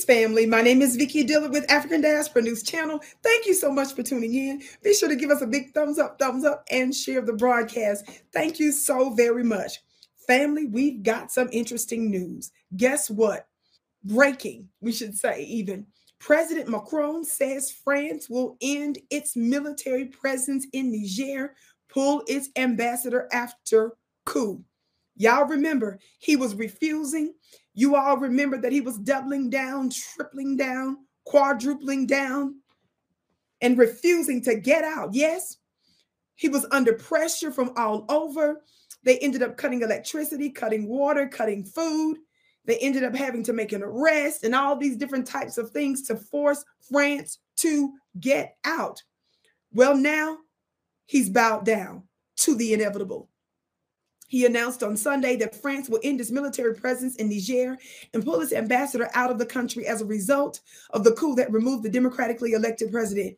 Peace, family. My name is Vicki Dillard with African Diaspora News Channel. Thank you so much for tuning in. Be sure to give us a big thumbs up, thumbs up, and share the broadcast. Thank you so very much. Family, we've got some interesting news. Guess what? Breaking, we should say, even. President Macron says France will end its military presence in Niger, pull its ambassador after coup. Y'all remember, he was refusing you all remember that he was doubling down, tripling down, quadrupling down, and refusing to get out. Yes, he was under pressure from all over. They ended up cutting electricity, cutting water, cutting food. They ended up having to make an arrest and all these different types of things to force France to get out. Well, now he's bowed down to the inevitable. He announced on Sunday that France will end its military presence in Niger and pull its ambassador out of the country as a result of the coup that removed the democratically elected president.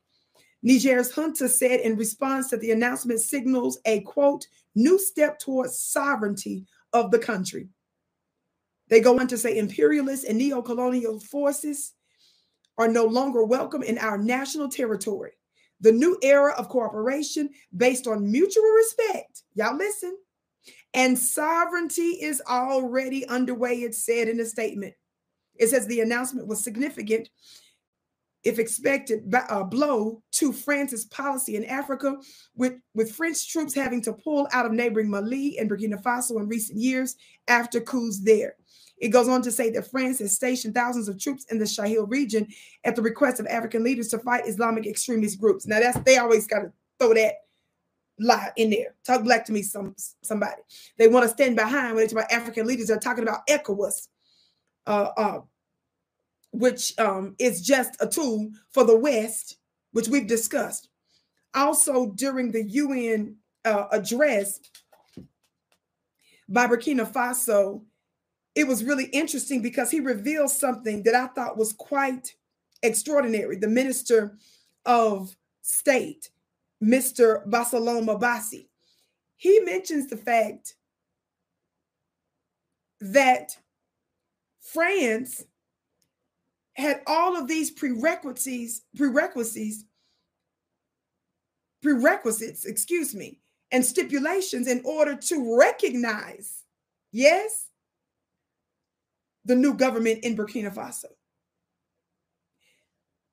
Niger's junta said in response that the announcement signals a quote, new step towards sovereignty of the country. They go on to say imperialist and neo colonial forces are no longer welcome in our national territory. The new era of cooperation based on mutual respect, y'all listen, and sovereignty is already underway, it said in the statement. It says the announcement was significant if expected a blow to France's policy in Africa, with, with French troops having to pull out of neighboring Mali and Burkina Faso in recent years after coups there. It goes on to say that France has stationed thousands of troops in the Sahel region at the request of African leaders to fight Islamic extremist groups. Now that's they always got to throw that lie in there. Talk black to me, some somebody. They want to stand behind when it's about African leaders. They're talking about ECOWAS, uh, uh, which um, is just a tool for the West, which we've discussed. Also, during the UN uh, address by Burkina Faso, it was really interesting because he revealed something that I thought was quite extraordinary. The Minister of State Mr. Bassolma Bazié. He mentions the fact that France had all of these prerequisites, prerequisites, prerequisites, excuse me, and stipulations in order to recognize, yes, the new government in Burkina Faso.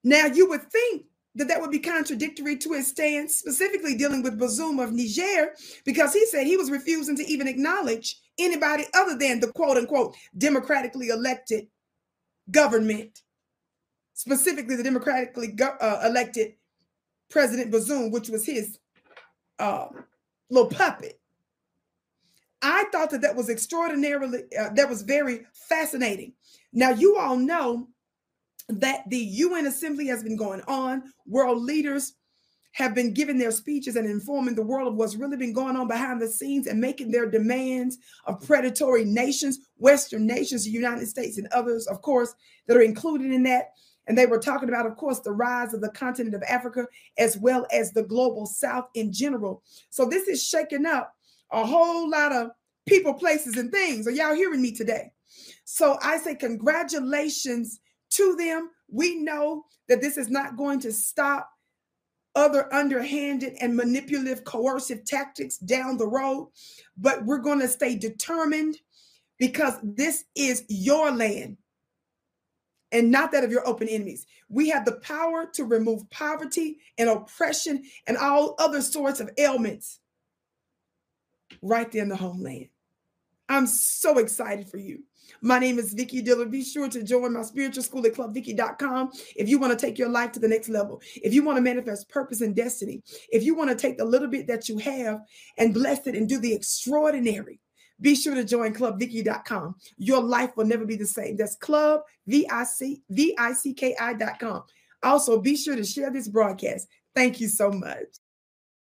Now, you would think that that would be contradictory to his stance, specifically dealing with Bazoum of Niger, because he said he was refusing to even acknowledge anybody other than the quote unquote democratically elected government, specifically the democratically uh, elected President Bazoum, which was his uh, little puppet. I thought that that was extraordinarily, uh, that was very fascinating. Now, you all know that the UN Assembly has been going on. World leaders have been giving their speeches and informing the world of what's really been going on behind the scenes and making their demands of predatory nations, Western nations, the United States, and others, of course, that are included in that. And they were talking about, of course, the rise of the continent of Africa as well as the global South in general. So this is shaking up a whole lot of people, places, and things. Are y'all hearing me today? So I say, congratulations to them. We know that this is not going to stop other underhanded and manipulative coercive tactics down the road, but we're going to stay determined because this is your land and not that of your open enemies. We have the power to remove poverty and oppression and all other sorts of ailments right there in the homeland. I'm so excited for you. My name is Vicki Dillard. Be sure to join my spiritual school at clubvicki.com if you want to take your life to the next level. If you want to manifest purpose and destiny. If you want to take the little bit that you have and bless it and do the extraordinary. Be sure to join clubvicki.com. Your life will never be the same. That's club V-I-C V-I-C-K-I.com. Also, be sure to share this broadcast. Thank you so much.